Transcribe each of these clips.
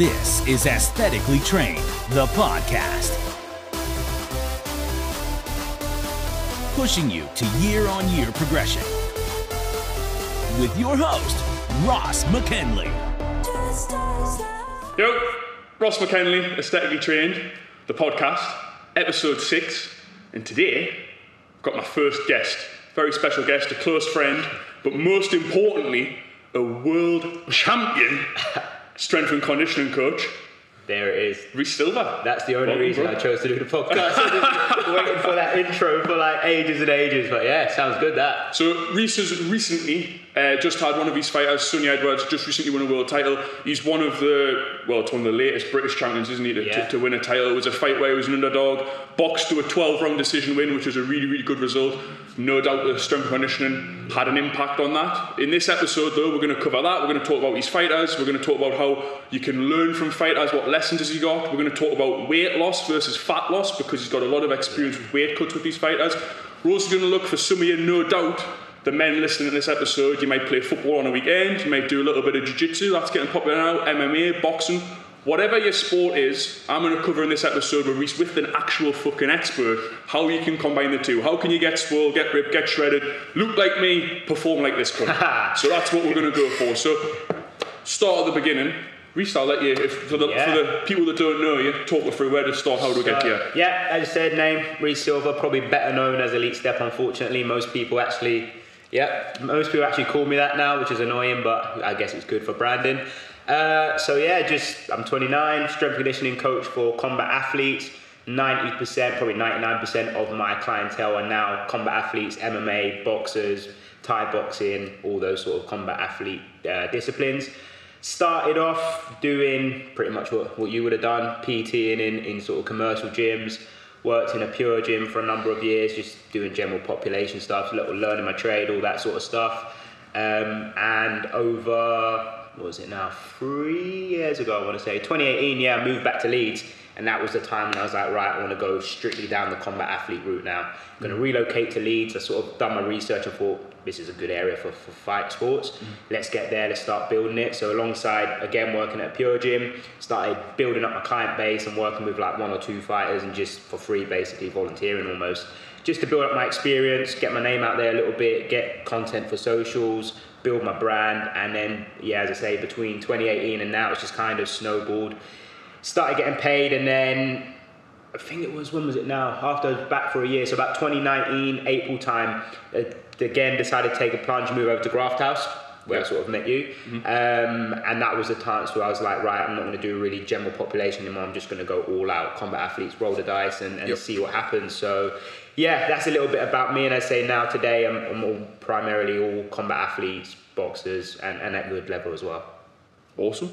This is Aesthetically Trained, the podcast. Pushing you to year on year progression. With your host, Ross McKinley. Yo, Ross McKinley, Aesthetically Trained, the podcast, episode six. And today, I've got my first guest, very special guest, a close friend, but most importantly, a world champion strength and conditioning coach, There it is. Reiss Silva. That's the only Welcome, reason bro. I chose to do the podcast. Waiting for that intro for like ages and ages. But yeah, sounds good that. So Reiss has recently uh, just had one of his fighters, Sunny Edwards, just recently won a world title. He's one of the, well, it's one of the latest British champions, isn't he, to, Yeah. to, to win a title. It was a fight where he was an underdog, boxed to a 12-round decision win, which was a really, really good result. No doubt the strength conditioning had an impact on that. In this episode, though, we're going to cover that. We're going to talk about these fighters. We're going to talk about how you can learn from fighters, what lessons has he got. We're going to talk about weight loss versus fat loss because he's got a lot of experience with weight cuts with these fighters. We're also going to look for some of you, no doubt, the men listening to this episode, you might play football on a weekend, you might do a little bit of jiu-jitsu, that's getting popular now, MMA, boxing, whatever your sport is, I'm going to cover in this episode with Reiss with an actual fucking expert, how you can combine the two. How can you get swole, get ripped, get shredded, look like me, perform like this cunt. so that's what we're going to go for. So start at the beginning. Reiss, I'll let you, if, for, the, Yeah. for the people that don't know you, talk me through where to start, how to get So, here. yeah, as I said, name Reiss Silva, probably better known as Elite Step. Unfortunately, most people actually, yeah, most people actually call me that now, which is annoying, but I guess it's good for branding. Uh, so yeah, just I'm 29, strength conditioning coach for combat athletes. 90%, probably 99% of my clientele are now combat athletes, MMA, boxers, Thai boxing, all those sort of combat athlete uh, disciplines. Started off doing pretty much what, what you would have done, PTing in, in sort of commercial gyms. Worked in a pure gym for a number of years, just doing general population stuff, little learning my trade, all that sort of stuff. Um, and over was it now? Three years ago, I want to say 2018. Yeah, I moved back to Leeds, and that was the time when I was like, right, I want to go strictly down the combat athlete route now. I'm going to relocate to Leeds. I sort of done my research and thought this is a good area for, for fight sports. Mm. Let's get there. Let's start building it. So alongside again working at pure gym, started building up my client base and working with like one or two fighters and just for free, basically volunteering almost just to build up my experience, get my name out there a little bit, get content for socials, build my brand, and then yeah, as I say, between 2018 and now, it's just kind of snowballed. Started getting paid, and then I think it was when was it now? After I was back for a year, so about 2019 April time, uh, again decided to take a plunge, move over to Graft House. Where I sort of met you, um, and that was the time where I was like, right, I'm not going to do a really general population anymore. I'm just going to go all out, combat athletes, roll the dice, and, and Yep. see what happens. So, yeah, that's a little bit about me. And I say now today, I'm, I'm all primarily all combat athletes, boxers, and, and at good level as well. Awesome.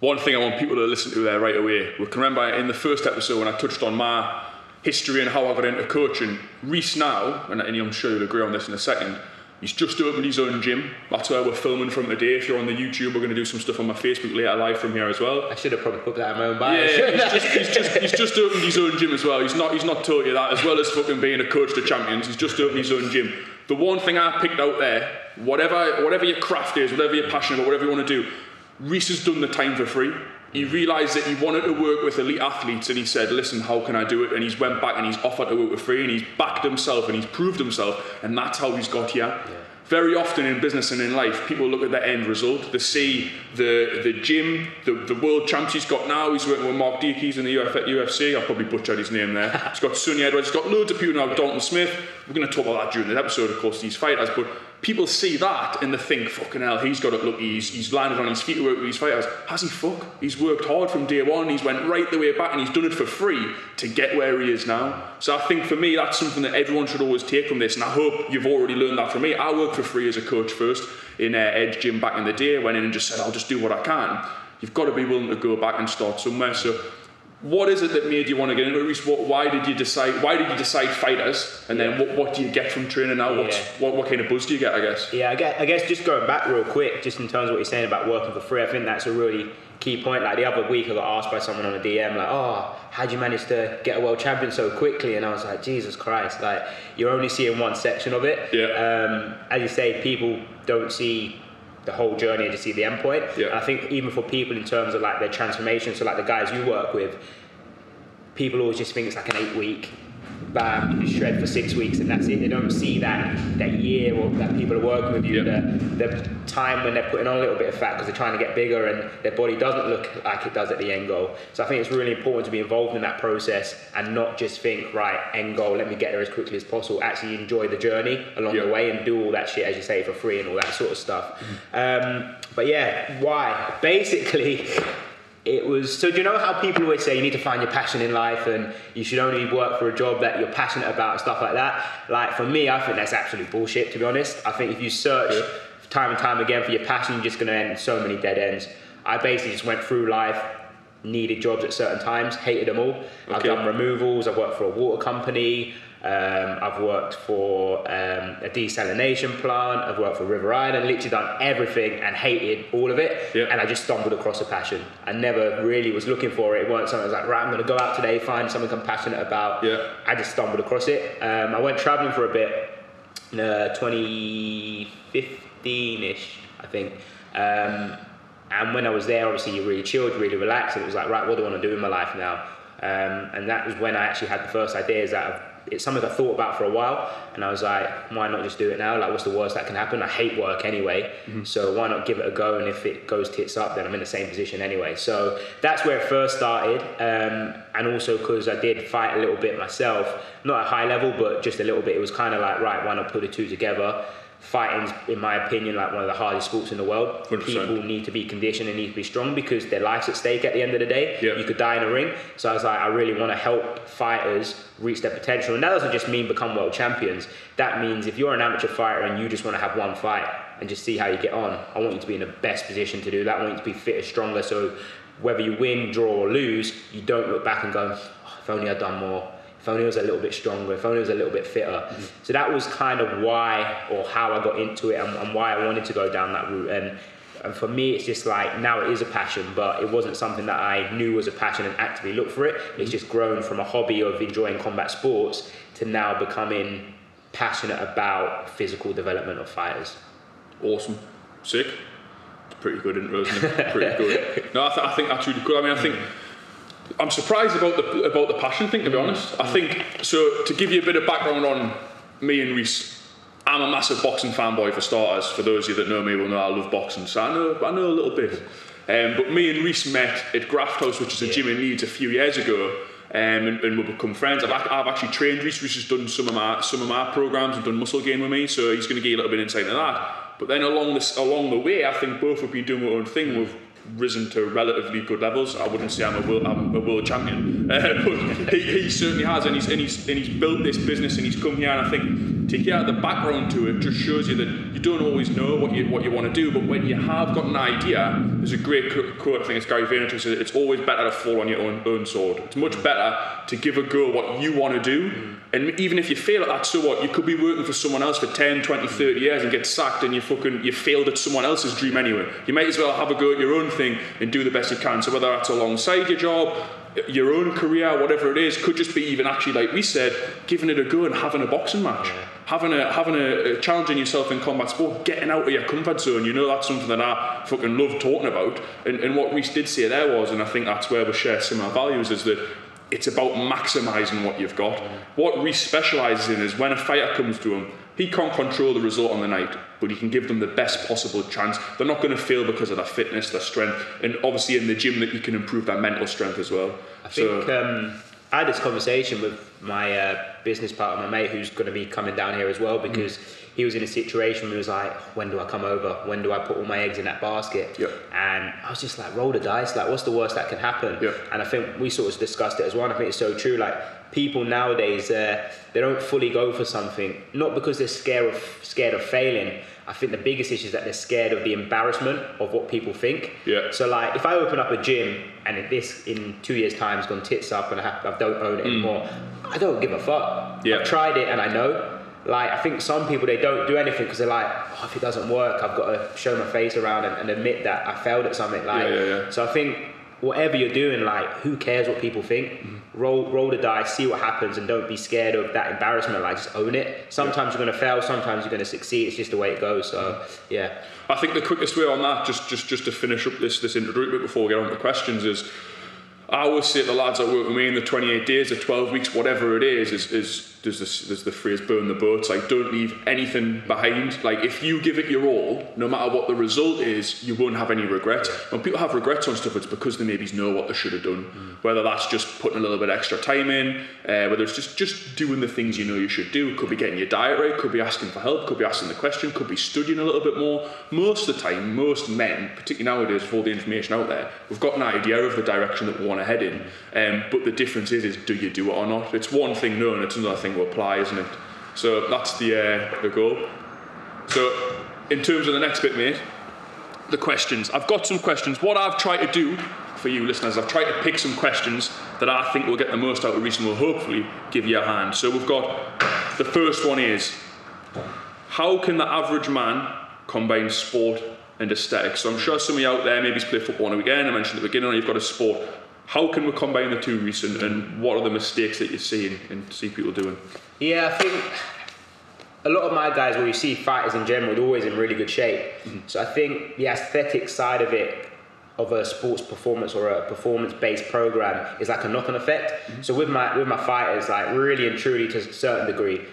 One thing I want people to listen to there right away. We can remember in the first episode when I touched on my history and how I got into coaching. Reiss now, and, and I'm sure you'll agree on this in a second, he's just opened his own gym. That's where we're filming from today. If you're on the YouTube, we're going to do some stuff on my Facebook later live from here as well. I should have probably put that in my own bio. Yeah, he's just, he's, just, he's just opened his own gym as well. He's not, he's not taught you that, as well as fucking being a coach to champions. He's just opened his own gym. The one thing I picked out there, whatever, whatever your craft is, whatever you're passionate about, whatever you want to do, Reiss has done the time for free. He realised that he wanted to work with elite athletes and he said, listen, how can I do it? And he's went back and he's offered to work with free and he's backed himself and he's proved himself and that's how he's got here. Very often in business and in life, people look at the end result. They see the the gym, the, the world champs he's got now. He's working with Mark Deakes in the Uf- UFC. I'll probably butchered his name there. He's got Sunny Edwards. He's got loads of people now. Dalton Smith. We're going to talk about that during the episode, of course, these fighters. But people see that and they think, fucking hell, he's got it. Look, he's, he's landed on his feet to work with these fighters. Has he fuck? He's worked hard from day one. He's went right the way back and he's done it for free to get where he is now. So I think for me, that's something that everyone should always take from this. And I hope you've already learned that from me. I worked for free as a coach first in uh, Edge Gym back in the day. Went in and just said, I'll just do what I can. You've got to be willing to go back and start somewhere. So what is it that made you want to get into it? What, why did you decide? Why did you decide fighters? And then what, what do you get from training now? What's, Yeah. what, what kind of buzz do you get? I guess. Yeah, I guess, I guess just going back real quick, just in terms of what you're saying about working for free, I think that's a really key point. Like the other week, I got asked by someone on a DM, like, "Oh, how'd you manage to get a world champion so quickly?" And I was like, "Jesus Christ!" Like you're only seeing one section of it. Yeah. Um, as you say, people don't see the whole journey to see the end point. Yeah. And I think even for people in terms of like their transformation, so like the guys you work with, people always just think it's like an eight week bam, you shred for six weeks and that's it. They don't see that that year or that people are working with you, Yeah. the, the time when they're putting on a little bit of fat because they're trying to get bigger and their body doesn't look like it does at the end goal. So I think it's really important to be involved in that process and not just think, right, end goal, let me get there as quickly as possible. Actually enjoy the journey along Yeah. the way and do all that shit, as you say, for free and all that sort of stuff. Um, but yeah, why? Basically, it was so do you know how people always say you need to find your passion in life and you should only work for a job that you're passionate about and stuff like that? Like for me i think that's absolute bullshit to be honest. I think if you search time and time again for your passion you're just going to end in so many dead ends. I basically just went through life needed jobs at certain times hated them all. I've done removals i've worked for a water company um, I've worked for um, a desalination plant. I've worked for River Island. Literally done everything and hated all of it. Yeah. And I just stumbled across a passion. I never really was looking for it. It weren't something I was like, right, I'm going to go out today, find something I'm passionate about. Yeah. I just stumbled across it. Um, I went traveling for a bit, uh, 2015-ish, I think. Um, and when I was there, obviously you really chilled, really relaxed, and it was like, right, what do I want to do in my life now? Um, and that was when I actually had the first ideas that I've, it's something I thought about for a while, and I was like, why not just do it now? Like, what's the worst that can happen? I hate work anyway, so why not give it a go? And if it goes tits up, then I'm in the same position anyway. So that's where it first started, um, and also because I did fight a little bit myself, not at high level, but just a little bit. It was kind of like, right, why not put the two together? Fighting's, in my opinion, like one of the hardest sports in the world. 100%. People need to be conditioned and need to be strong because their life's at stake at the end of the day. Yeah. You could die in a ring. So I was like, I really want to help fighters reach their potential. And that doesn't just mean become world champions. That means if you're an amateur fighter and you just want to have one fight and just see how you get on, I want you to be in the best position to do that. I want you to be fitter, stronger. So whether you win, draw, or lose, you don't look back and go, "Oh, if only I'd done more. If only I was a little bit stronger, if only I was a little bit fitter. So that was kind of why or how I got into it and, and why I wanted to go down that route. And, and for me, it's just like now it is a passion, but it wasn't something that I knew was a passion and actively looked for it. It's just grown from a hobby of enjoying combat sports to now becoming passionate about physical development of fighters. Awesome. Sick. Pretty good isn't it? Pretty good. No, I, th- I think that's really good. I mean, I think mm. I'm surprised about the about the passion thing. To be honest, I think so. To give you a bit of background on me and Reiss, I'm a massive boxing fanboy for starters. For those of you that know me, will know I love boxing, so I know I know a little bit. Um, but me and Reiss met at Graft House, which is a gym in Leeds, a few years ago. Um, and, and we've become friends. I've, I've actually trained Reiss. Reiss has done some of my some of my programs and done muscle gain with me, so he's going to give you a little bit of insight into that. But then along this along the way, I think both have been doing our own thing. We've risen to relatively good levels. I wouldn't say I'm a world, I'm a world champion, uh, but he, he certainly has, and he's, and he's and he's built this business, and he's come here. And I think to hear the background to it just shows you that you don't always know what you what you want to do, but when you have got an idea, there's a great quote. I think it's Gary Vaynerchuk says it's always better to fall on your own own sword. It's much better to give a go what you want to do. And even if you fail at that, so what? You could be working for someone else for 10, 20, 30 years and get sacked and you fucking you failed at someone else's dream anyway. You might as well have a go at your own thing and do the best you can. So whether that's alongside your job, your own career, whatever it is, could just be even actually like we said, giving it a go and having a boxing match. Having a having a, a challenging yourself in combat sport, getting out of your comfort zone. You know that's something that I fucking love talking about. And, and what Reiss did say there was, and I think that's where we share similar values, is that it's about maximising what you've got. What Reiss specialises in is when a fighter comes to him, he can't control the result on the night, but he can give them the best possible chance. They're not going to fail because of their fitness, their strength, and obviously in the gym that you can improve their mental strength as well. I think um, I had this conversation with my uh, business partner, my mate, who's going to be coming down here as well, because he was in a situation where he was like, "When do I come over? When do I put all my eggs in that basket?" Yeah. And I was just like, "Roll the dice. Like, what's the worst that can happen?" Yeah. And I think we sort of discussed it as well. And I think it's so true. Like people nowadays, uh, they don't fully go for something, not because they're scared of scared of failing. I think the biggest issue is that they're scared of the embarrassment of what people think. Yeah. So like, if I open up a gym and if this in two years' time has gone tits up and I, have, I don't own it anymore, I don't give a fuck. Mm. Yeah. I've tried it and I know. Like I think some people they don't do anything because they're like, oh, if it doesn't work, I've got to show my face around and, and admit that I failed at something. Like, Yeah, yeah, yeah. so I think whatever you're doing, like who cares what people think? Mm-hmm. Roll roll the dice, see what happens, and don't be scared of that embarrassment. Like just own it. Sometimes you're gonna fail, sometimes you're gonna succeed. It's just the way it goes. So mm-hmm. yeah. I think the quickest way on that, just just just to finish up this this introductory bit before we get on to the questions, is I always say to the lads that work with me in the 28 days or 12 weeks, whatever it is, is, is there's, this, there's the phrase burn the boats. Like, don't leave anything behind. Like, if you give it your all, no matter what the result is, you won't have any regrets. When people have regrets on stuff, it's because they maybe know what they should have done. Mm. Whether that's just putting a little bit extra time in, uh, whether it's just, just doing the things you know you should do. Could be getting your diet right, could be asking for help, could be asking the question, could be studying a little bit more. Most of the time, most men, particularly nowadays with all the information out there, we've got an idea of the direction that we want to head in. Um, but the difference is, is do you do it or not? It's one thing knowing, it's another thing to apply, isn't it? So that's the uh, the goal. So in terms of the next bit, mate, the questions. I've got some questions. What I've tried to do for you listeners, I've tried to pick some questions that I think will get the most out of Reiss and will hopefully give you a hand. So we've got the first one is how can the average man combine sport and aesthetics? So I'm sure some of you out there maybe play football on a weekend. I mentioned at the beginning, you've got a sport. How can we combine the two recent and what are the mistakes that you see and, and see people doing? Yeah, I think a lot of my guys, when you see fighters in general, they're always in really good shape. Mm-hmm. So I think the aesthetic side of it, of a sports performance or a performance-based program, is like a knock-on effect. Mm-hmm. So with my with my fighters, like really and truly to a certain degree,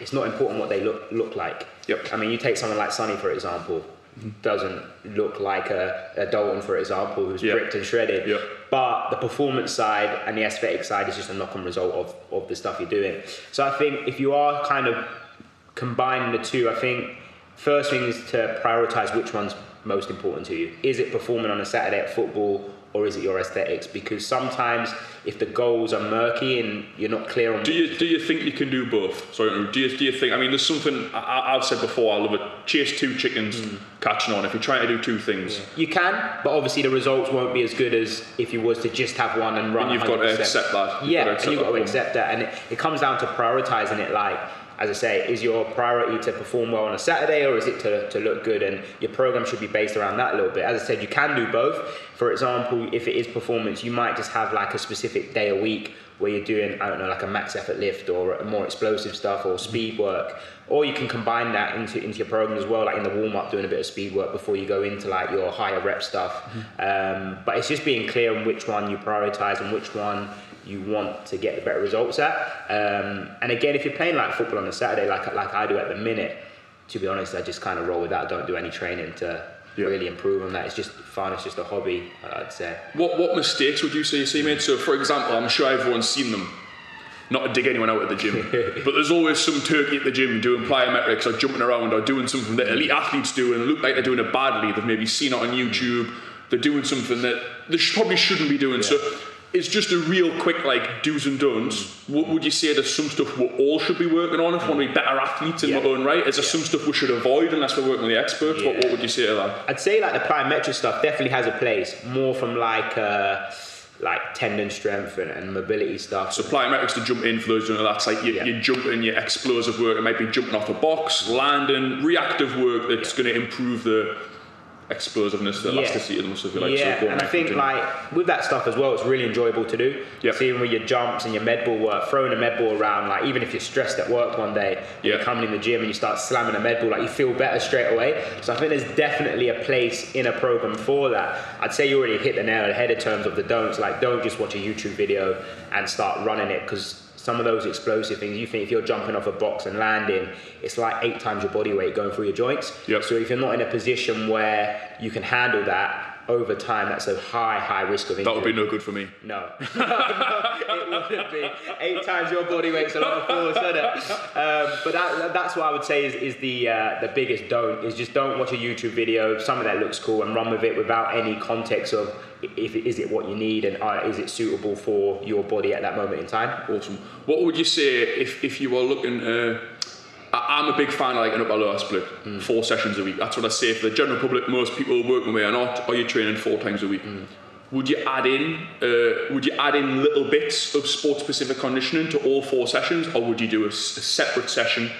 it's not important what they look look like. Yep. I mean, you take someone like Sunny for example doesn't look like a, a Dalton, for example, who's yep. ripped and shredded. But the performance side and the aesthetic side is just a knock on result of, of the stuff you're doing. So I think if you are kind of combining the two, I think first thing is to prioritize which one's most important to you. Is it performing on a Saturday at football or is it your aesthetics? Because sometimes if the goals are murky and you're not clear on. Do you do you think you can do both? Sorry, do you do you think? I mean, there's something I, have said before. I love it. Chase two chickens, mm. catching on. If you're trying to do two things, yeah. you can, but obviously the results won't be as good as if you was to just have one and run. And you've 100%. got to accept that. You've yeah, and you've got to accept that, and it, it comes down to prioritizing it. Like as I say, is your priority to perform well on a Saturday or is it to, to look good? And your program should be based around that a little bit. As I said, you can do both. For example, if it is performance, you might just have like a specific day a week where you're doing, I don't know, like a max effort lift or more explosive stuff or speed work. Or you can combine that into, into your program as well, like in the warm up, doing a bit of speed work before you go into like your higher rep stuff. Mm-hmm. Um, but it's just being clear on which one you prioritize and which one you want to get the better results at. Um, and again, if you're playing like football on a Saturday, like like I do at the minute, to be honest, I just kind of roll with that. Don't do any training to yeah. really improve on that. It's just fun. It's just a hobby, I'd say. What what mistakes would you say you see made? So, for example, I'm sure everyone's seen them. Not to dig anyone out at the gym, but there's always some turkey at the gym doing plyometrics or jumping around or doing something that elite athletes do and look like they're doing it badly. They've maybe seen it on YouTube. They're doing something that they probably shouldn't be doing. Yeah. So it's just a real quick like do's and don'ts. What would you say there's some stuff we all should be working on if we want to be better athletes in yeah. our own right? Is there yeah. some stuff we should avoid unless we're working with the experts? Yeah. What, what would you say to that? I'd say like the plyometric stuff definitely has a place, more from like uh, like tendon strength and, and, mobility stuff. So plyometrics to jump in for those doing that, that's like you, yeah. you're jumping, your explosive work. It might be jumping off a box, landing, reactive work that's going to improve the explosiveness, the yeah. elasticity of the muscle, if you like. Yeah, so and I think like with that stuff as well, it's really enjoyable to do. Yep. Seeing with your jumps and your med ball work, throwing a med ball around, like even if you're stressed at work one day, yep. you're coming in the gym and you start slamming a med ball, like you feel better straight away. So I think there's definitely a place in a program for that. I'd say you already hit the nail on the head in terms of the don'ts. Like don't just watch a YouTube video and start running it because some of those explosive things, you think if you're jumping off a box and landing, it's like eight times your body weight going through your joints. Yep. So if you're not in a position where you can handle that, over time, that's a high, high risk of injury. That would be no good for me. No, no, no it wouldn't be. Eight times your body weight's a lot of force, isn't it? Um, but that, that's what I would say is, is the uh, the biggest don't is just don't watch a YouTube video. Some of that looks cool and run with it without any context of if is it what you need and uh, is it suitable for your body at that moment in time. Awesome. What would you say if if you were looking? Uh I'm a big fan of like an upper lower split, mm. four sessions a week. That's what I say for the general public. Most people working with me are not. Are you training four times a week? Mm. Would you add in? Uh, would you add in little bits of sport specific conditioning to all four sessions, or would you do a, a separate session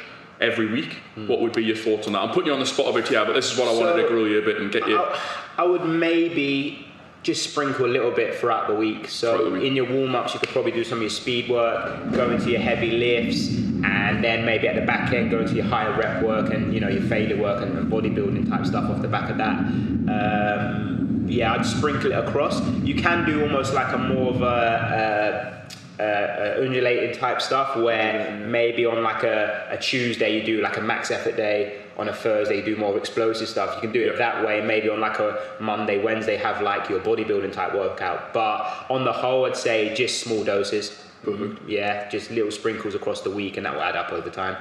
every week? Mm. What would be your thoughts on that? I'm putting you on the spot a bit here, but this is what I so wanted to grill you a bit and get you. I, I would maybe just sprinkle a little bit throughout the week. So in your warm ups, you could probably do some of your speed work, go into your heavy lifts, and then maybe at the back end go into your higher rep work and you know your failure work and, and bodybuilding type stuff off the back of that. Um, yeah, I'd sprinkle it across. You can do almost like a more of a. Uh, uh, undulating type stuff where maybe on like a, a Tuesday you do like a max effort day on a Thursday do more explosive stuff. You can do it that way. Maybe on like a Monday Wednesday have like your bodybuilding type workout. But on the whole I'd say just small doses. Perfect. yeah just little sprinkles across the week and that will add up over time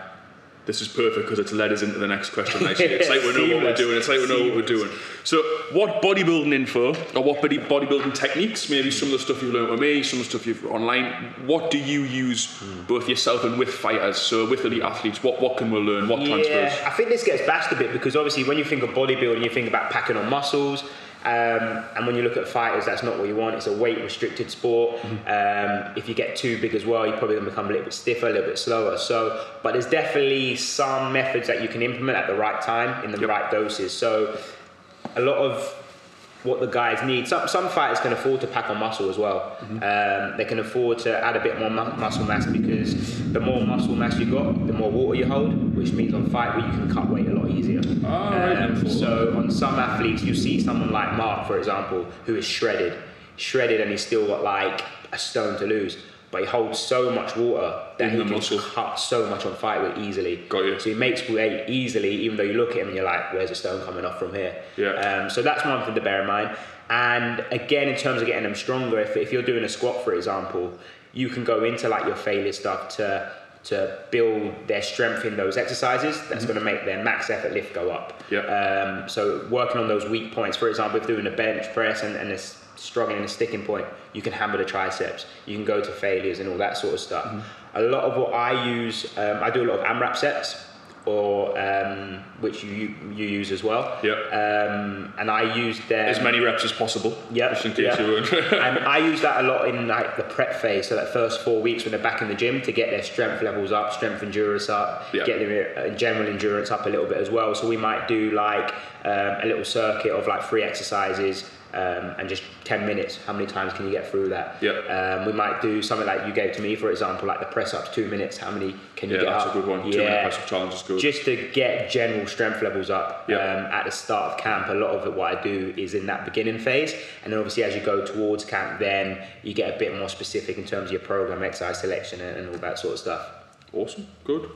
This is perfect because it's led us into the next question nicely. It's like we know what we're doing. It's like we know what we're doing. So, what bodybuilding info or what body bodybuilding techniques? Maybe some of the stuff you've learned with me, some of the stuff you've online. What do you use both yourself and with fighters? So, with elite athletes, what what can we learn? What transfers? Yeah, I think this gets bashed a bit because obviously when you think of bodybuilding, you think about packing on muscles. Um, and when you look at fighters, that's not what you want. It's a weight restricted sport. Um, if you get too big as well, you're probably going to become a little bit stiffer, a little bit slower. So, but there's definitely some methods that you can implement at the right time in the Yep. right doses. So, a lot of what the guys need. Some, some fighters can afford to pack on muscle as well. Um, they can afford to add a bit more mu- muscle mass because the more muscle mass you got, the more water you hold, which means on fight week you can cut weight a lot easier. Right, Um, then. so on some athletes, you see someone like Mark, for example, who is shredded, shredded, and he's still got like a stone to lose. But he holds so much water that In he can muscle. cut so much on fight weight easily. Got you. So he makes weight easily, even though you look at him and you're like, "Where's the stone coming off from here?" Yeah. Um, so that's one thing to bear in mind. And again, in terms of getting them stronger, if, if you're doing a squat, for example, you can go into like your failure stuff to to build their strength in those exercises. That's going to make their max effort lift go up. Yeah. Um, so working on those weak points, for example, if doing a bench press and, and it's struggling in a sticking point, you can hammer the triceps. You can go to failures and all that sort of stuff. Mm-hmm. A lot of what I use, um, I do a lot of AMRAP sets, or um, which you you use as well. Yeah. Um, and I use them As many reps as possible. yeah, Just in case yeah. you and I use that a lot in like the prep phase, so that first four weeks when they're back in the gym to get their strength levels up, strength endurance up, Yeah. get their uh, general endurance up a little bit as well. So we might do like um, a little circuit of like three exercises um, and just 10 minutes. How many times can you get through that? Yeah. Um, we might do something like you gave to me, for example, like the press ups, two minutes. How many can you Yeah, get that's up? a good one. Two minute press-up challenge is good. Just to get general strength levels up Yeah. um, at the start of camp. A lot of it, what I do is in that beginning phase, and then obviously as you go towards camp, then you get a bit more specific in terms of your program, exercise selection, and, and all that sort of stuff. Awesome, good.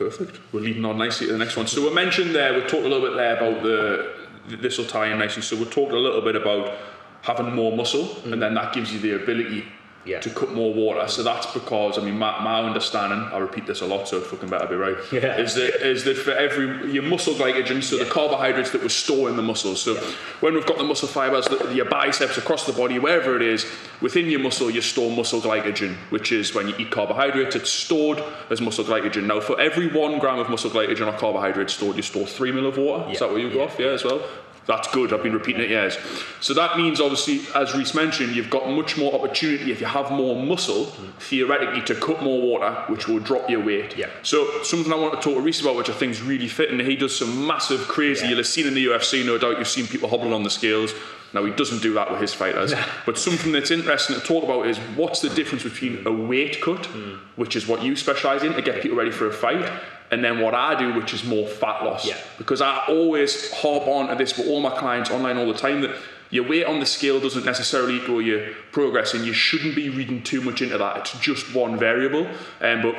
Perfect. We're leading on nicely to the next one. So we mentioned there, we talked a little bit there about the, this will tie in nicely. So we talked a little bit about having more muscle and mm. then that gives you the ability Yeah. to cut more water. So that's because, I mean, my, my understanding, I repeat this a lot, so fucking better be right, Yeah. is, that, is that for every, your muscle glycogen, so the carbohydrates that we store in the muscles. So when we've got the muscle fibers, the, your biceps across the body, wherever it is, within your muscle, you store muscle glycogen, which is when you eat carbohydrates, it's stored as muscle glycogen. Now, for every one gram of muscle glycogen or carbohydrate stored, you store three mil of water. Is that what you go Yeah. off? Yeah, as well. That's good. I've been repeating it years. So that means, obviously, as Reiss mentioned, you've got much more opportunity if you have more muscle, theoretically, to cut more water, which will drop your weight. Yeah. So something I want to talk to Reiss about, which I think is really fitting. He does some massive, crazy. Yeah. You'll have seen in the UFC, no doubt. You've seen people hobbling on the scales. Now he doesn't do that with his fighters. But something that's interesting to talk about is what's the difference between a weight cut, Hmm. which is what you specialise in to get people ready for a fight, and then what I do, which is more fat loss. Yeah. Because I always harp on to this with all my clients online all the time that your weight on the scale doesn't necessarily equal your progress, and you shouldn't be reading too much into that. It's just one variable. Um, but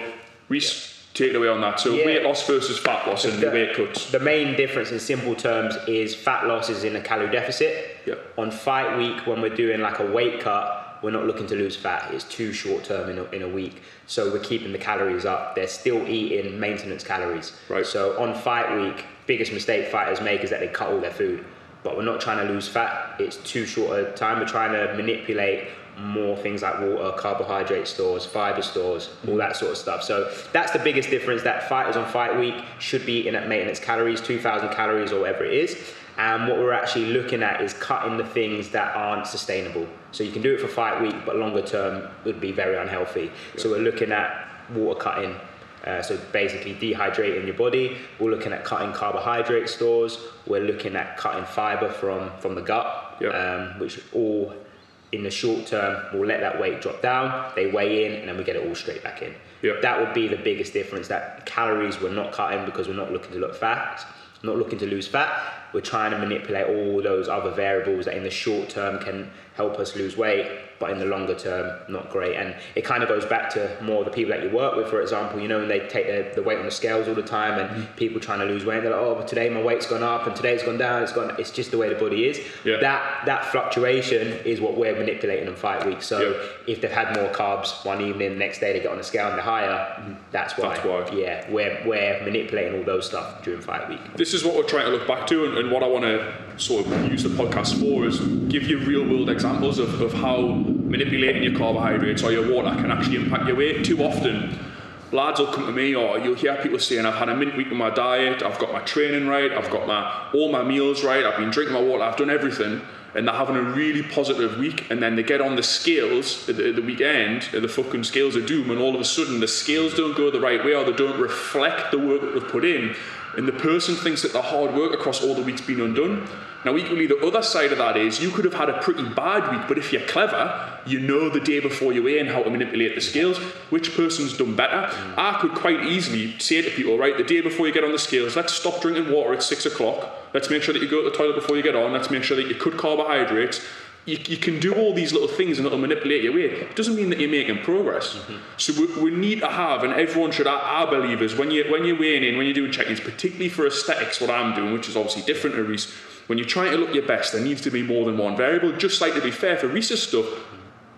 Reiss, take it away on that. So Yeah. weight loss versus fat loss and the The- weight cuts. The main difference in simple terms is fat loss is in a calorie deficit. Yeah. On fight week, when we're doing like a weight cut, we're not looking to lose fat. It's too short term in a, in a week. So we're keeping the calories up. They're still eating maintenance calories. Right. So on fight week, biggest mistake fighters make is that they cut all their food. But we're not trying to lose fat. It's too short a time. We're trying to manipulate more things like water, carbohydrate stores, fiber stores, all that sort of stuff. So that's the biggest difference that fighters on fight week should be eating at maintenance calories, 2,000 calories or whatever it is. And what we're actually looking at is cutting the things that aren't sustainable. So you can do it for fight week, but longer term would be very unhealthy. So we're looking at water cutting. Uh, so basically dehydrating your body. We're looking at cutting carbohydrate stores. We're looking at cutting fiber from, from the gut Yeah. um, which all in the short term will let that weight drop down. They weigh in, and then we get it all straight back in. Yeah. That would be the biggest difference. That calories we're not cutting because we're not looking to look fat, not looking to lose fat. We're trying to manipulate all those other variables that in the short term can help us lose weight, but in the longer term, not great. And it kind of goes back to more the people that you work with, for example. You know, when they take the, the weight on the scales all the time, and Mm-hmm. people trying to lose weight, they're like, "Oh, but today my weight's gone up, and today it's gone down. It's gone." It's just the way the body is. Yeah. That that fluctuation is what we're manipulating in fight week. So Yeah. if they've had more carbs one evening, the next day they get on the scale and they're higher, that's why. Mm-hmm. That's why. Yeah, we're we're manipulating all those stuff during fight week. this is what we're trying to look back to and, and what I want to sort of use the podcast for is give you real world examples of, of how manipulating your carbohydrates or your water can actually impact your weight. Too often, lads will come to me or you'll hear people saying, I've had a mint week with my diet, I've got my training right, I've got my all my meals right, I've been drinking my water, I've done everything. And they're having a really positive week, and then they get on the scales at the, at the weekend, the fucking scales of doom, and all of a sudden the scales don't go the right way or they don't reflect the work that they've put in and the person thinks that the hard work across all the week's been undone. Now, equally, the other side of that is you could have had a pretty bad week, but if you're clever, you know the day before you in how to manipulate the scales, which person's done better. I could quite easily say to people, right, the day before you get on the scales, let's stop drinking water at six o'clock. Let's make sure that you go to the toilet before you get on. Let's make sure that you cut carbohydrates. You, you can do all these little things and it'll manipulate your weight. It doesn't mean that you're making progress. Mm-hmm. So we, we need to have, and everyone should, I, I believe, is when, you, when you're weighing in, when you're doing check-ins, particularly for aesthetics, what I'm doing, which is obviously different to Reiss, when you're trying to look your best, there needs to be more than one variable. Just like to be fair for Reiss's stuff,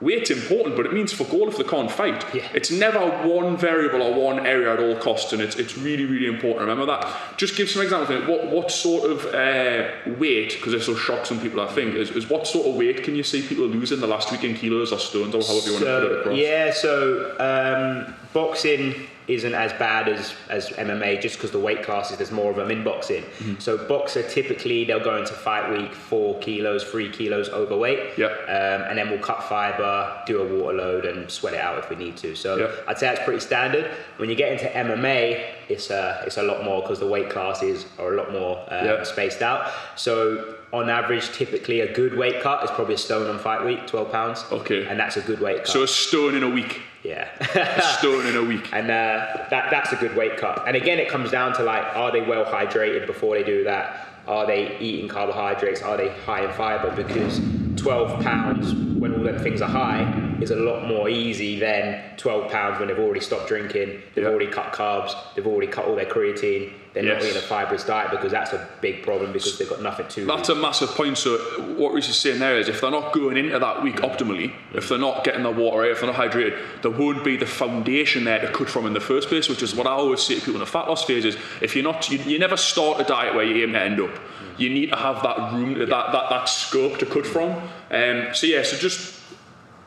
weight's important, but it means fuck all if they can't fight. Yeah. It's never one variable or one area at all costs, and it's, it's really, really important. Remember that. Just give some examples. of it. What what sort of uh, weight? Because this will shock some people. I think is, is what sort of weight can you see people losing the last week in kilos or stones or however you want to put it across? yeah, so um, boxing isn't as bad as, as MMA just because the weight classes, there's more of them in boxing. Mm-hmm. So, boxer typically they'll go into fight week four kilos, three kilos overweight. Yeah. Um, and then we'll cut fiber, do a water load, and sweat it out if we need to. So, Yeah. I'd say that's pretty standard. When you get into MMA, it's a, it's a lot more because the weight classes are a lot more um, Yeah. spaced out. So, on average, typically a good weight cut is probably a stone on fight week, 12 pounds. Okay. And that's a good weight cut. So a stone in a week. Yeah. A stone in a week. and uh, that, that's a good weight cut. And again, it comes down to like, are they well hydrated before they do that? Are they eating carbohydrates? Are they high in fiber? Because 12 pounds when all them things are high is a lot more easy than 12 pounds when they've already stopped drinking, they've Yeah. already cut carbs, they've already cut all their creatine, they're not Yes. eating a fibrous diet because that's a big problem because they've got nothing to That's a massive point. So what Reiss is saying there is if they're not going into that week optimally, if they're not getting their water right, if they're not hydrated, there won't be the foundation there to cut from in the first place, which is what I always say to people in the fat loss phase is if you're not you, you never start a diet where you aim to end up. You need to have that room, that, that, that scope to cut from. Um, so yeah, so just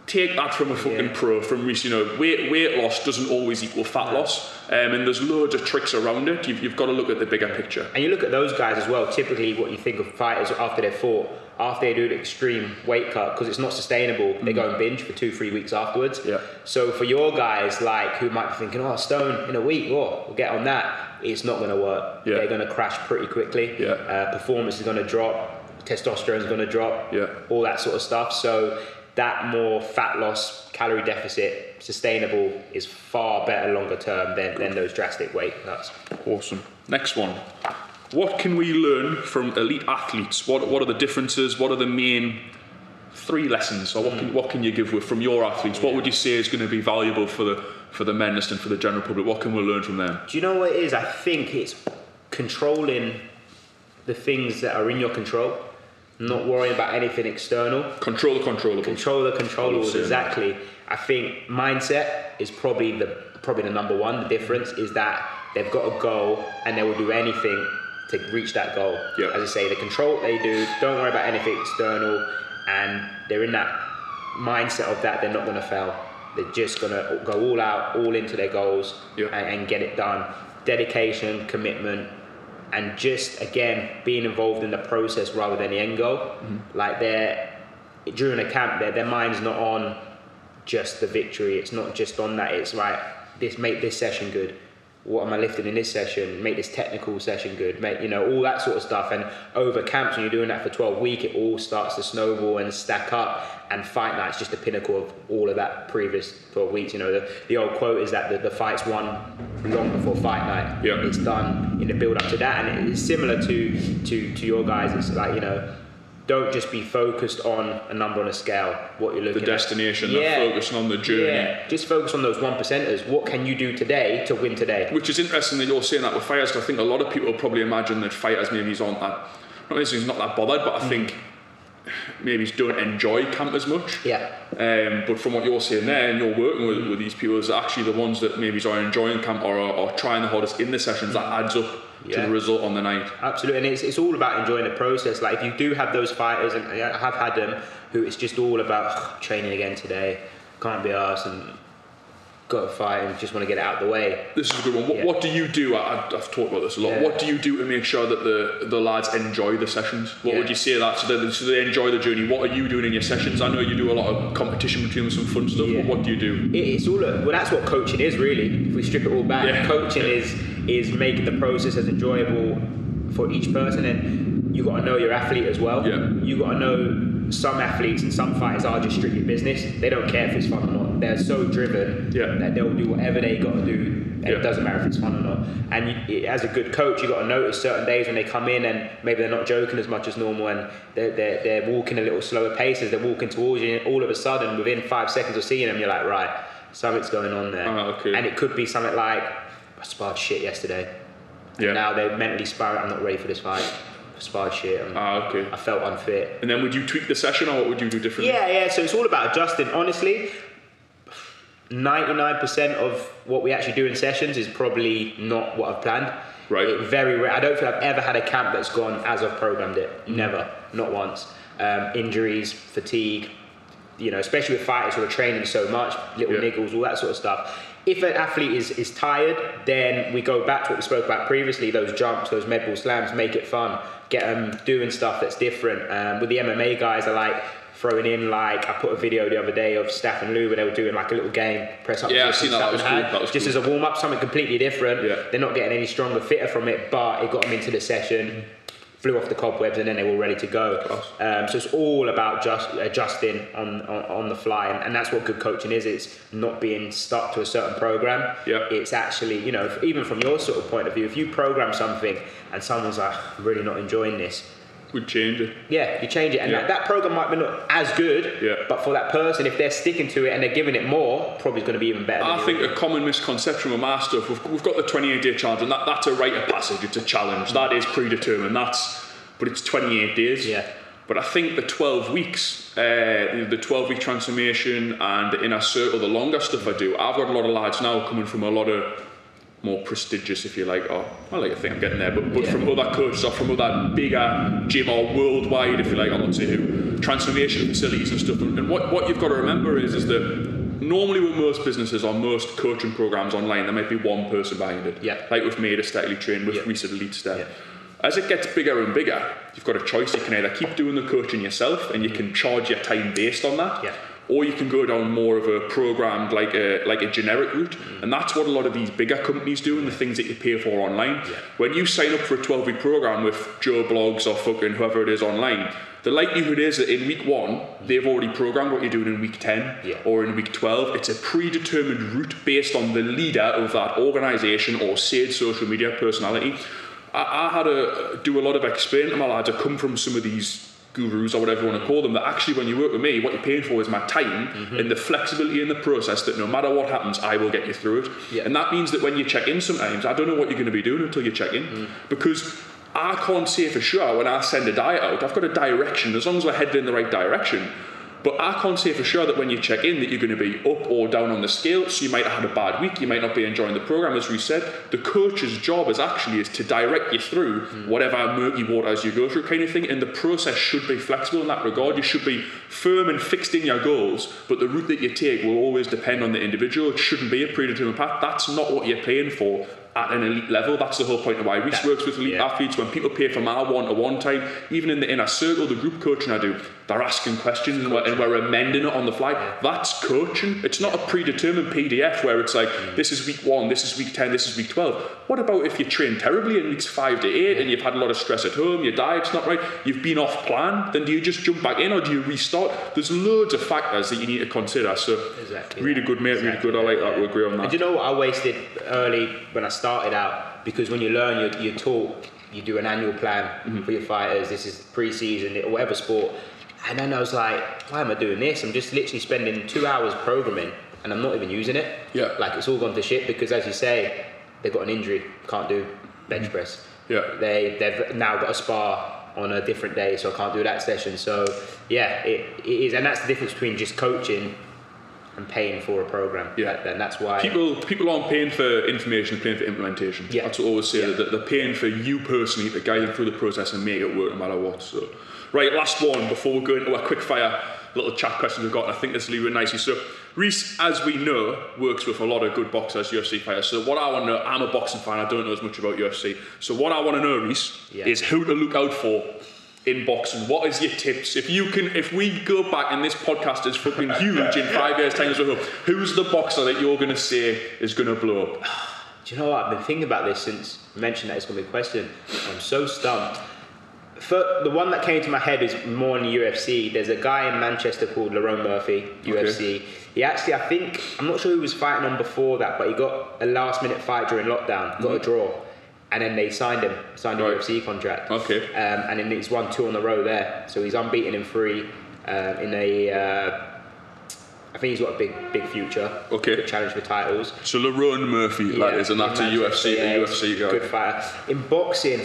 take that from a fucking Yeah. pro from. You know, weight weight loss doesn't always equal fat loss, um, and there's loads of tricks around it. You've, you've got to look at the bigger picture. And you look at those guys as well. Typically, what you think of fighters after they fought, after they do an extreme weight cut, because it's not sustainable, they go and binge for two, three weeks afterwards. Yeah. So for your guys, like who might be thinking, "Oh, stone in a week, oh, we'll get on that," it's not going to work. Yeah. They're going to crash pretty quickly. Yeah. Uh, performance is going to drop. Testosterone is going to drop. Yeah. All that sort of stuff. So that more fat loss, calorie deficit, sustainable is far better longer term than, than those drastic weight cuts. Awesome. Next one. What can we learn from elite athletes? What, what are the differences? What are the main three lessons? Or what can, what can you give with from your athletes? What would you say is going to be valuable for the for the men and for the general public? What can we learn from them? Do you know what it is? I think it's controlling the things that are in your control, not worrying about anything external. Control the controllables. Control the controllables exactly. I think mindset is probably the probably the number one. The difference is that they've got a goal and they will do anything to reach that goal. Yeah. As I say, the control they do. Don't worry about anything external, and they're in that mindset of that they're not going to fail. They're just going to go all out, all into their goals, Yeah. and, and get it done. Dedication, commitment, and just again being involved in the process rather than the end goal. Mm-hmm. Like they're during a camp, their their mind's not on just the victory. It's not just on that. It's right. This make this session good. What am I lifting in this session? Make this technical session good. Make you know all that sort of stuff. And over camps, when you're doing that for 12 week, it all starts to snowball and stack up. And fight night's just the pinnacle of all of that previous 12 weeks. You know, the, the old quote is that the, the fight's won long before fight night. Yeah. It's done in the build up to that, and it's similar to to to your guys. It's like you know don't just be focused on a number on a scale, what you're looking The at. destination, not focusing on the journey. Yeah, just focus on those one percenters. What can you do today to win today? Which is interesting that you're saying that with fighters. I think a lot of people probably imagine that fighters maybe aren't that, not necessarily not that bothered, but I think maybe don't enjoy camp as much. Yeah. Um, but from what you're saying there, and you're working with, with these people, is actually the ones that maybe are enjoying camp or are, are trying the hardest in the sessions that adds up to the result on the night. Absolutely, and it's, it's all about enjoying the process. Like if you do have those fighters, and I have had them, who it's just all about "Ugh, training again today, can't be arsed and got to fight and just want to get it out of the way. This is a good one. What, Yeah. what do you do? I, I've talked about this a lot. Yeah. What do you do to make sure that the, the lads enjoy the sessions? What Yeah. would you say that so they, so they enjoy the journey? What are you doing in your sessions? I know you do a lot of competition between them, some fun stuff. Yeah. But what do you do? It- It's all well. That's what coaching is really. If we strip it all back, Yeah. coaching is is making the process as enjoyable for each person, and you've got to know your athlete as well. Yeah. You got to know some athletes and some fighters are just strictly business. They don't care if it's fun or not. They're so driven Yeah. that they'll do whatever they got to do. And Yeah. It doesn't matter if it's fun or not. And you, as a good coach, you've got to notice certain days when they come in and maybe they're not joking as much as normal, and they're, they're, they're walking a little slower pace as they're walking towards you. And all of a sudden, within five seconds of seeing them, you're like, right, something's going on there. Ah, okay. And it could be something like, I sparred shit yesterday. Yeah. Now they're mentally sparring. I'm not ready for this fight. I sparred shit. I'm- Ah, okay. I felt unfit. And then would you tweak the session or what would you do differently? Yeah, yeah. So it's all about adjusting. Honestly, 99% of what we actually do in sessions is probably not what I've planned. Right. It very rare. I don't think I've ever had a camp that's gone as I've programmed it. Never. Not once. Um, injuries, fatigue, you know, especially with fighters who are training so much, little Yeah. niggles, all that sort of stuff. If an athlete is, is tired, then we go back to what we spoke about previously those jumps, those med ball slams, make it fun. Get them doing stuff that's different. Um, with the MMA guys, I like throwing in, like, I put a video the other day of Staff and Lou where they were doing like a little game, press up Yeah, I've seen that. That was cool. That just cool. as a warm up, something completely different. Yeah. They're not getting any stronger, fitter from it, but it got them into the session, flew off the cobwebs, and then they were ready to go. Um, so it's all about just adjusting on, on, on the fly, and, and that's what good coaching is. It's not being stuck to a certain program. Yeah. It's actually, you know, if- even from your sort of point of view, if you program something and someone's like, I'm really not enjoying this, Would change it. yeah, you change it, and Yeah. that, that program might be not as good. Yeah. But for that person, if they're sticking to it and they're giving it more, probably going to be even better. I think a common misconception with my stuff, we've, we've got the 28 day challenge, and that, that's a rite of passage, it's a challenge. That is predetermined, that's, but it's 28 days. Yeah. But I think the 12 weeks, uh, the 12 week transformation and the inner circle, the longer stuff I do, I've got a lot of lads now coming from a lot of more prestigious, if you like, or I like to think I'm getting there, but, but Yeah. from other coaches or from other bigger gym or worldwide, if you like, I won't say who, transformation facilities and stuff. And, and what, what you've got to remember is, is that normally with most businesses or most coaching programs online, there might be one person behind it. Yeah. Like with Made a Steadily Train, with Yeah. Reset Elite Step. Yeah. As it gets bigger and bigger, you've got a choice. You can either keep doing the coaching yourself and you can charge your time based on that. Yeah. Or you can go down more of a programmed, like a like a generic route, mm. and that's what a lot of these bigger companies do, and the things that you pay for online. When you sign up for a 12 week program with Joe Blogs or fucking whoever it is online, the likelihood is that in week one mm. they've already programmed what you're doing in week 10 Yeah. or in week 12. It's a predetermined route based on the leader of that organization or said social media personality. I, I had to do a lot of explaining to my lads. I come from some of these gurus or whatever you want to call them. That actually, when you work with me, what you're paying for is my time Mm-hmm. and the flexibility in the process. That no matter what happens, I will get you through it. Yeah. And that means that when you check in, sometimes I don't know what you're going to be doing until you check in Mm. because. I can't say for sure when I send a diet out. I've got a direction as long as we're headed in the right direction. But I can't say for sure that when you check in that you're going to be up or down on the scale. So you might have had a bad week. You might not be enjoying the program, as we said. The coach's job is actually is to direct you through hmm. whatever murky waters you go through, kind of thing. And the process should be flexible in that regard. You should be firm and fixed in your goals, but the route that you take will always depend on the individual. It shouldn't be a predetermined path. That's not what you're paying for at an elite level. That's the whole point of why Reiss works with elite yeah. athletes. When people pay for my one-to-one time, even in the inner circle, the group coaching I do, they're asking questions and we're, and we're amending it on the fly. That's coaching. It's not a predetermined PDF where it's like, this is week one, this is week 10, this is week 12. What about if you train terribly in weeks five to eight and you've had a lot of stress at home, your diet's not right, you've been off plan, then do you just jump back in or do you restart? There's loads of factors that you need to consider. So, Exactly really that. good, mate, really good. I like that, that. We agree on And that. do you know what I wasted early when I started out? Because when you learn, you're, you're taught, you do an annual plan Mm-hmm. for your fighters. This is pre-season whatever sport. And then I was like, why am I doing this? I'm just literally spending two hours programming, and I'm not even using it. Yeah. Like it's all gone to shit because, as you say, they've got an injury, can't do bench press. Mm-hmm. Yeah. They they've now got a spar on a different day, so I can't do that session. So yeah, it, it is, and that's the difference between just coaching and paying for a program. Yeah. and that's why People people aren't paying for information, they're paying for implementation. Yeah. That's what I always say, Yeah. that they're paying for you personally to guide them through the process and make it work no matter what. So, Right, last one before we go into a quick fire little chat questions we've got, I think this will lead in nicely. So, Reiss, as we know, works with a lot of good boxers, UFC fighters. So, what I want to know, I'm a boxing fan, I don't know as much about UFC. So, what I want to know, Reiss, Yeah. is who to look out for in boxing. What is your tips? If you can, if we go back and this podcast is fucking huge in five years' time as well, who's the boxer that you're going to say is going to blow up? Do you know what? I've been thinking about this since you mentioned that it's going to be a question. I'm so stumped. For, the one that came to my head is more in the UFC. There's a guy in Manchester called Lerone Murphy, UFC. He actually, I think, I'm not sure who was fighting on before that, but he got a last minute fight during lockdown, got a draw. And then they signed him, signed a Right. UFC contract. Okay. Um, and then he's won two on the row there. So he's unbeaten in three um, in a. Uh, I think he's got a big, big future. Okay. Good challenge for titles. So Lerone Murphy, that is, and that's a in UFC, yeah, a UFC guy. Good fighter. In boxing,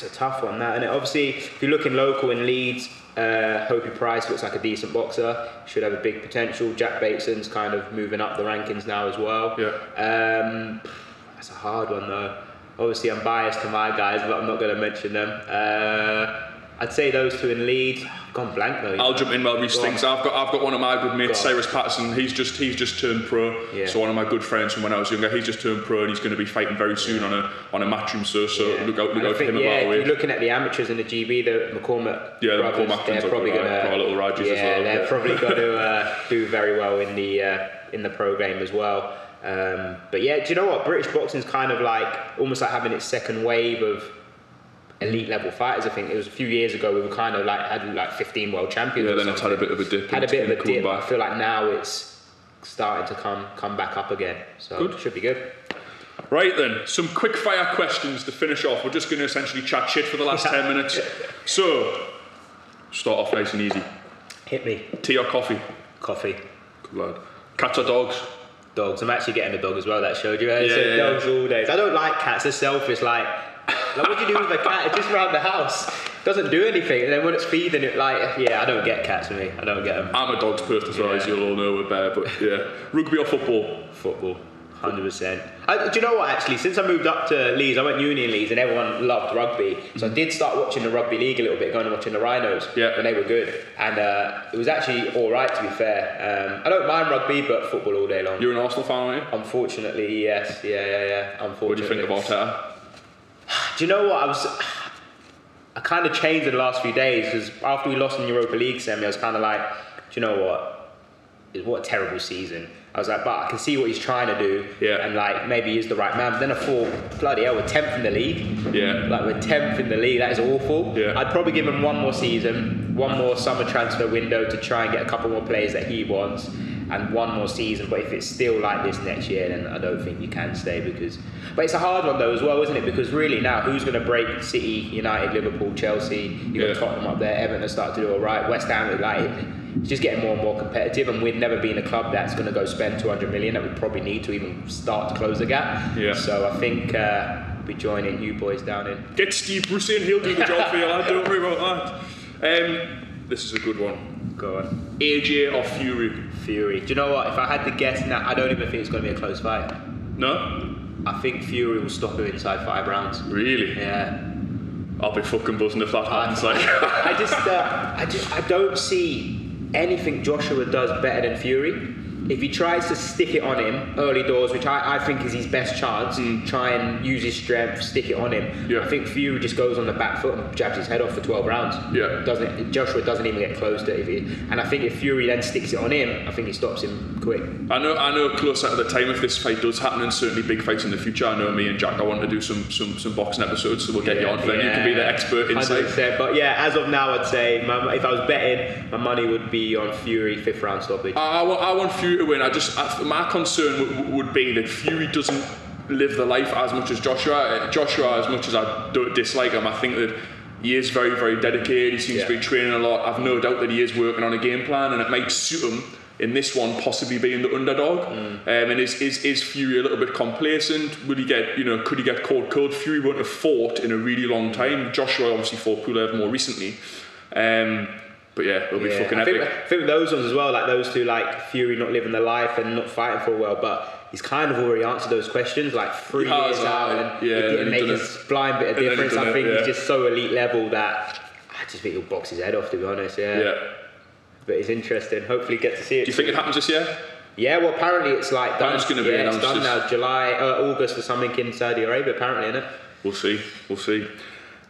that's a tough one. That and obviously, if you're looking local in Leeds, uh, Hopey Price looks like a decent boxer. Should have a big potential. Jack Bateson's kind of moving up the rankings now as well. Yeah. Um, that's a hard one though. Obviously, I'm biased to my guys, but I'm not going to mention them. Uh, I'd say those two in Leeds. I've gone blank though. I'll jump in while Reiss thinks. I've got I've got one of my good mates, Go. Cyrus Pattinson. He's just he's just turned pro. Yeah. So one of my good friends from when I was younger, he's just turned pro and he's going to be fighting very soon on a on a matchroom. So so Yeah. look out look And out for him yeah, about if you're looking at the amateurs in the GB, the McCormack Yeah, the brothers, McCormack they're probably going? Got a little Rajis yeah, as well, they're yeah. probably going to uh, do very well in the uh, in the pro game as well. Um, but yeah, do you know what? British boxing is kind of like almost like having its second wave of elite level fighters. I think it was a few years ago we were kind of like had like 15 world champions. yeah, then it's had a bit of a dip. had a bit of a dip. coming I feel like now it's starting to come come back up again. So Good. should be good. Right then, some quick fire questions to finish off. We're just going to essentially chat shit for the last 10 minutes. So, start off nice and easy. Hit me. Tea or coffee? Coffee. Good lad. Cats or dogs? dogs. I'm actually getting a dog as well. That showed you. I Yeah, yeah, yeah. dogs all days. I don't like cats. They're selfish. Like, like what do you do with a cat? It's just around the house. Doesn't do anything. And then when it's feeding it, like, yeah, I don't get cats me. I don't get them. I'm a dog's person as well, as you'll all know Bear, but yeah. Rugby or football? Football. Hundred percent. Do you know what? Actually, since I moved up to Leeds, I went uni in Leeds, and everyone loved rugby. So I did start watching the rugby league a little bit, going and watching the Rhinos Yeah. when they were good, and uh, it was actually all right to be fair. Um, I don't mind rugby, but football all day long. You're an Arsenal fan, aren't you? Unfortunately, yes, yeah, yeah, yeah. Unfortunately. What do you think about Arteta? Do you know what I was? I kind of changed in the last few days because after we lost in the Europa League semi, I was kind of like, do you know what? What a terrible season. I was like, but I can see what he's trying to do, Yeah. and like maybe he's the right man. But then I thought, bloody hell, we're tenth in the league. Yeah. Like we're tenth in the league. That is awful. Yeah. I'd probably give him one more season, one more summer transfer window to try and get a couple more players that he wants, and one more season. But if it's still like this next year, then I don't think you can stay because. But it's a hard one though as well, isn't it? Because really now, who's going to break City, United, Liverpool, Chelsea? You got Yeah. Tottenham up there, Everton start to do all right. West Ham, like. It's just getting more and more competitive, and we've never been a club that's going to go spend 200 million that we probably need to even start to close the gap. Yeah. So I think uh, we'll be joining you boys down in Get Steve Bruce in, he'll do the job for you, lad. Don't worry about that. Um, this is a good one. Go on. AJ or Fury? Fury. Do you know what? If I had to guess now, I don't even think it's going to be a close fight. No? I think Fury will stop him inside five rounds. Really? Yeah. I'll be fucking buzzing if that happens. Like, I just, uh, I just, I don't see anything Joshua does better than Fury. If he tries to stick it on him early doors, which I, I think is his best chance, try and use his strength, stick it on him. Mm. Yeah. I think Fury just goes on the back foot and jabs his head off for 12 rounds. Yeah. Doesn't Joshua doesn't even get close to it. And I think if Fury then sticks it on him, I think he stops him quick. I know, I know. Closer to the time, if this fight does happen, and certainly big fights in the future, I know me and Jack. I want to do some some, some boxing episodes, so we'll get you on. Then you can be the expert insight. 100%. But yeah, as of now, I'd say my, if I was betting, my money would be on Fury fifth round stoppage. I, I, want, I want Fury to win. I just I, my concern would be that Fury doesn't live the life as much as Joshua. Joshua, as much as I don't dislike him, I think that he is very very dedicated. He seems to be training a lot. I've no doubt that he is working on a game plan, and it might suit him. In this one, possibly being the underdog, um, and is, is is Fury a little bit complacent? Will he get, you know, could he get caught cold? Fury won't have fought in a really long time. Joshua obviously fought Pulev more recently, um, but yeah, it'll be Yeah, fucking I think, epic. I think those ones as well, like those two, like Fury not living the life and not fighting for a while, but he's kind of already answered those questions like three years out, and yeah, he and didn't he's make done blind bit of and then he's difference. I it, think yeah. he's just so elite level that I just think he'll box his head off. To be honest, yeah. yeah. But it's interesting. Hopefully, get to see it. Do you think it happens this year? Yeah, well, apparently it's like done. That's gonna be yeah, it's done now, July, uh, August or something in Saudi Arabia. Apparently, isn't it? We'll see. We'll see.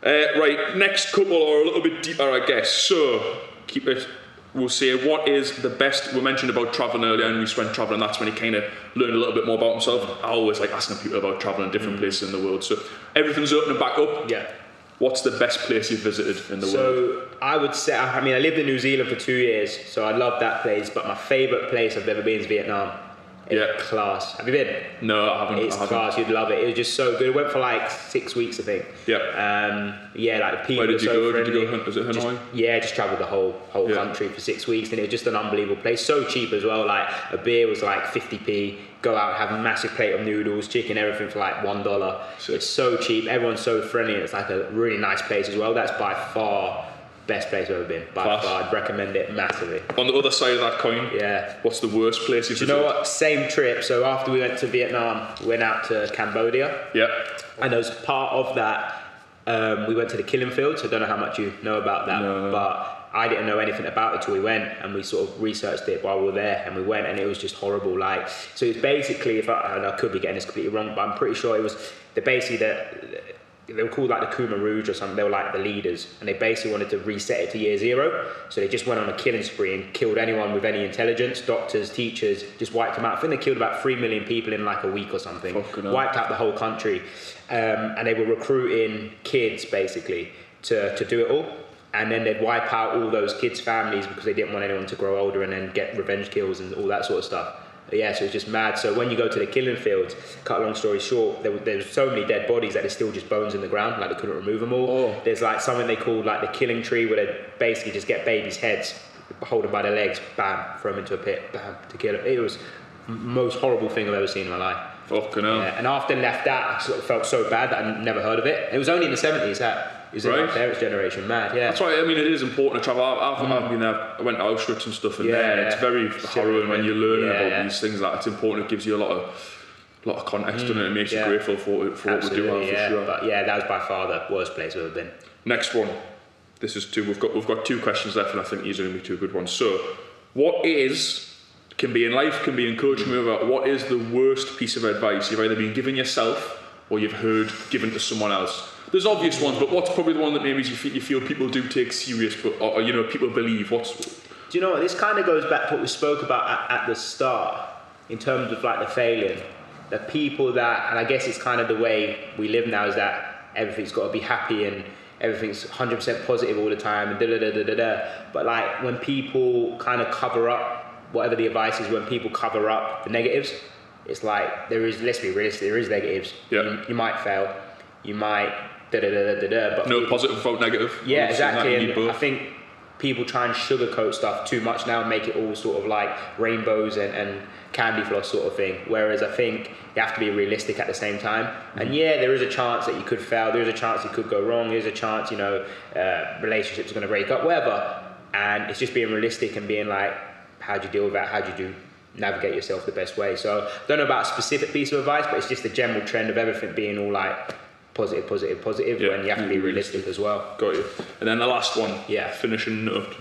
Uh, right, next couple are a little bit deeper, I guess. So, keep it. We'll see what is the best. We mentioned about traveling earlier, and we just went traveling. That's when he kind of learned a little bit more about himself. I always like asking people about traveling different mm. places in the world. So everything's opening back up. Yeah. What's the best place you've visited in the world? So I would say, I mean, I lived in New Zealand for two years, so I love that place. But my favourite place I've ever been is Vietnam. Yeah. class. Have you been? No, I haven't. It's I haven't. class. You'd love it. It was just so good. It went for like six weeks, I think. Yeah. Um, yeah, like the people Where did were you so go? Did you go? Was it Just- Hanoi? yeah, just travelled the whole whole Yeah. country for six weeks, and it was just an unbelievable place. So cheap as well. Like a beer was like 50p. Go out, have a massive plate of noodles, chicken, everything for like one dollar. Sick. It's so cheap. Everyone's so friendly. It's like a really nice place as well. That's by far best place I've ever been. By Class. far, I'd recommend it massively. On the other side of that coin, Yeah. what's the worst place you've you know what? Same trip. So after we went to Vietnam, we went out to Cambodia. Yeah. And as part of that, um, we went to the killing fields. I don't know how much you know about that, No. but I didn't know anything about it till we went, and we sort of researched it while we were there, and we went, and it was just horrible. Like, so it's basically, if I, and I could be getting this completely wrong, but I'm pretty sure it was the basically the. They were called like the Khmer Rouge or something. They were like the leaders, and they basically wanted to reset it to year zero. So they just went on a killing spree and killed anyone with any intelligence, doctors, teachers, just wiped them out. I think they killed about three million people in like a week or something. Fucking. Wiped out the whole country, um, and they were recruiting kids basically to, to do it all. And then they'd wipe out all those kids' families because they didn't want anyone to grow older and then get revenge kills and all that sort of stuff. Yeah, so it's just mad. So when you go to the killing fields, cut a long story short, there, were- there was so many dead bodies that there's still just bones in the ground, like they couldn't remove them all. Oh. There's like something they call like the killing tree, where they basically just get babies' heads, hold them by their legs, bam, throw them into a pit, bam, to kill them. It was the most horrible thing I've ever seen in my life. Fucking hell. Yeah, and after left that, I sort of felt so bad that I never heard of it. It was only in the 70s that it was Right. my parents' generation. Mad, yeah. That's why I mean it is important to travel. I've, I've, I've been there. I went to Auschwitz and stuff, and Mm. Yeah, there yeah. it's very harrowing when you're learning Yeah, about these things. That it's important. It gives you a lot of lot of context, doesn't it? It makes you grateful for for what we do have yeah. for sure. But yeah, that was by far the worst place I've ever been. Next one. This is two. We've got we've got two questions left, and I think these are going to be two good ones. So, what is can be in life, can be in coaching, whatever. What is the worst piece of advice you've either been given yourself or you've heard given to someone else? There's obvious ones, but what's probably the one that maybe you feel, you feel people do take serious, but or, or, you know people believe? What's Do you know what? This kind of goes back to what we spoke about at, at the start in terms of like the failing. The people that, and I guess it's kind of the way we live now, is that everything's got to be happy and everything's 100% positive all the time and da da da da da da. But like when people kind of cover up whatever the advice is, when people cover up the negatives, it's like there is, let's be realistic, there is negatives. Yeah. You, you might fail, you might da da da da da. But no people- positive without negative? yeah, We've seen that, exactly. And I think people try and sugarcoat stuff too much now and make it all sort of like rainbows and, and candy floss sort of thing. Whereas I think you have to be realistic at the same time. And yeah, there is a chance that you could fail. There is a chance you could go wrong. There's a chance, you know, uh, relationships are going to break up, whatever. And it's just being realistic and being like, how do you deal with that? How do you do navigate yourself the best way? So I don't know about a specific piece of advice, but it's just the general trend of everything being all like positive, positive, positive. Yeah, when you have to be be realistic as well. Got you. And then the last one. Yeah. Finishing note.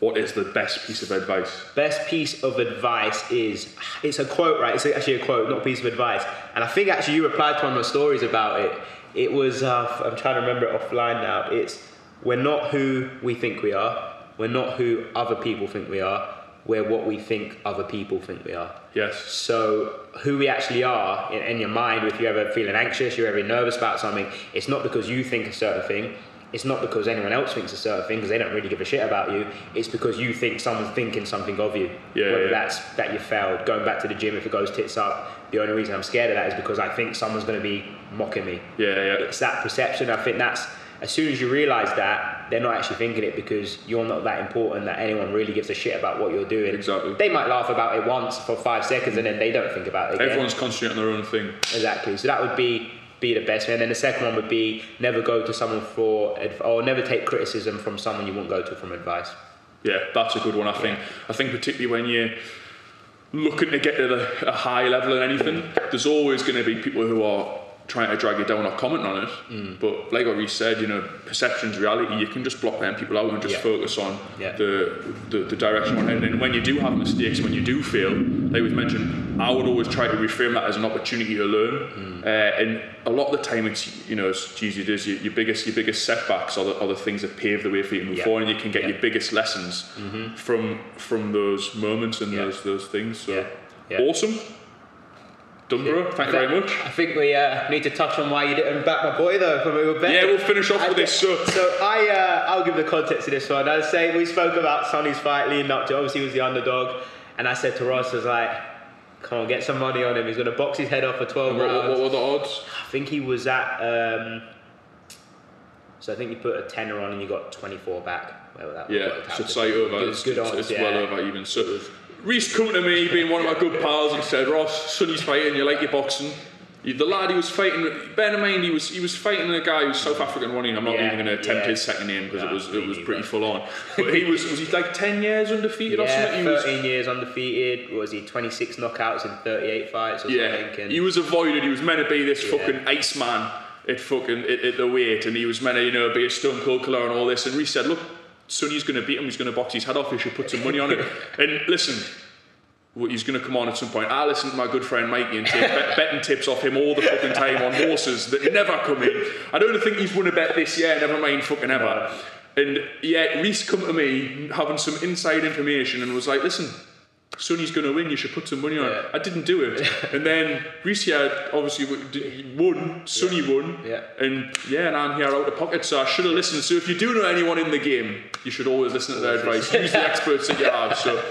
what is the best piece of advice? Best piece of advice is it's a quote, right? It's actually a quote, not a piece of advice. And I think actually you replied to one of my stories about it. It was uh, I'm trying to remember it offline now. It's we're not who we think we are. We're not who other people think we are. We're what we think other people think we are. Yes. So who we actually are in, in your mind, if you're ever feeling anxious, you're ever nervous about something, it's not because you think a certain thing it's not because anyone else thinks a certain thing because they don't really give a shit about you. It's because you think someone's thinking something of you. Yeah, Whether yeah. that's that you failed, going back to the gym if it goes tits up. The only reason I'm scared of that is because I think someone's going to be mocking me. Yeah, yeah. It's that perception. I think that's as soon as you realise that they're not actually thinking it because you're not that important that anyone really gives a shit about what you're doing. Exactly. They might laugh about it once for five seconds and then they don't think about it again. Everyone's concentrating on their own thing. Exactly. So that would be be the best. And then the second one would be never go to someone for or never take criticism from someone you won't go to from advice. Yeah, that's a good one. I think. I think particularly when you're looking to get to the, a high level in anything, there's always going to be people who are trying to drag you down or comment on it. Mm. But like what we said, you know, perception's reality. You can just block them people out and just Yeah. focus on Yeah. the, the the direction we're heading. And when you do have mistakes, when you do fail, like we've mentioned, I would always try to reframe that as an opportunity to learn. Mm. Uh, and a lot of the time, it's you know, as cheesy it is, your, your biggest your biggest setbacks are the, are the things that pave the way for you to move Yeah. forward, and you can get your biggest lessons from from those moments and those those things. So awesome. Bro. Thank you very much. I think we uh, need to touch on why you didn't back my boy though from we were betting. Yeah, we'll finish off I with this. So, So I, uh, I'll give the context to this one. I say we spoke about Sunny's fight leading up to. Obviously, he was the underdog, and I said to Ross, I was like, "Come on, get some money on him. He's going to box his head off for 12 what, rounds." what, what were the odds? I think he was at. Um, so I think you put a tenner on and you got 24 back. Whatever that Yeah, so it's like over. Good, It's, good it's, odds, it's yeah. well over even. So, Reiss come to me, being one of my good pals, and said, "Ross, Sunny's fighting. You like your boxing." The lad he was fighting, bear in mind he was he was fighting a guy who's South African running. I'm not Yeah, even going to attempt yeah. his second name because No, it was it was pretty full on. But he was was he like ten years undefeated or Yeah, something? He was, 13 years undefeated. What was he 26 knockouts in 38 fights or Yeah, something? And he was avoided. He was meant to be this Yeah. fucking ice man at fucking at, at the weight, and he was meant to you know be a stone cold killer and all this. And Reiss said, "Look, Sunny's going to beat him. He's going to box his head off. You should put some money on it." and listen. He's going to come on at some point. I listen to my good friend Mikey and take bet- betting tips off him all the fucking time on horses that never come in. I don't think he's won a bet this year, never mind fucking ever. And yeah, Reiss come to me having some inside information and was like, listen, Sunny's going to win, you should put some money on Yeah. it. I didn't do it. and then here obviously won, Sonny won. Yeah. And yeah, and I'm here out of pocket, so I should have listened. So if you do know anyone in the game, you should always listen to their advice. Use the experts that you have. So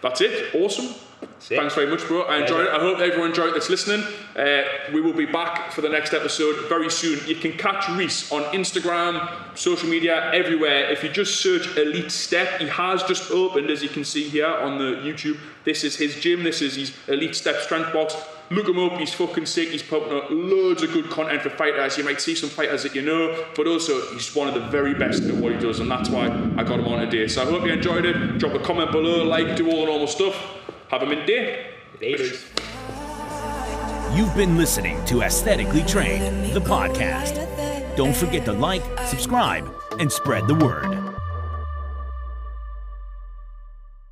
that's it. Awesome. Thanks very much, bro. I enjoyed it. I hope everyone enjoyed that's listening. Uh, we will be back for the next episode very soon. You can catch Reiss on Instagram, social media, everywhere. If you just search Elite Step, he has just opened, as you can see here on the YouTube. This is his gym. This is his Elite Step Strength Box. Look him up. He's fucking sick. He's putting out loads of good content for fighters. You might see some fighters that you know, but also he's one of the very best at what he does, and that's why I got him on today. So I hope you enjoyed it. Drop a comment below, like, do all the normal stuff. Have a mint day. Laters. You've been listening to Aesthetically Trained, the podcast. Don't forget to like, subscribe, and spread the word.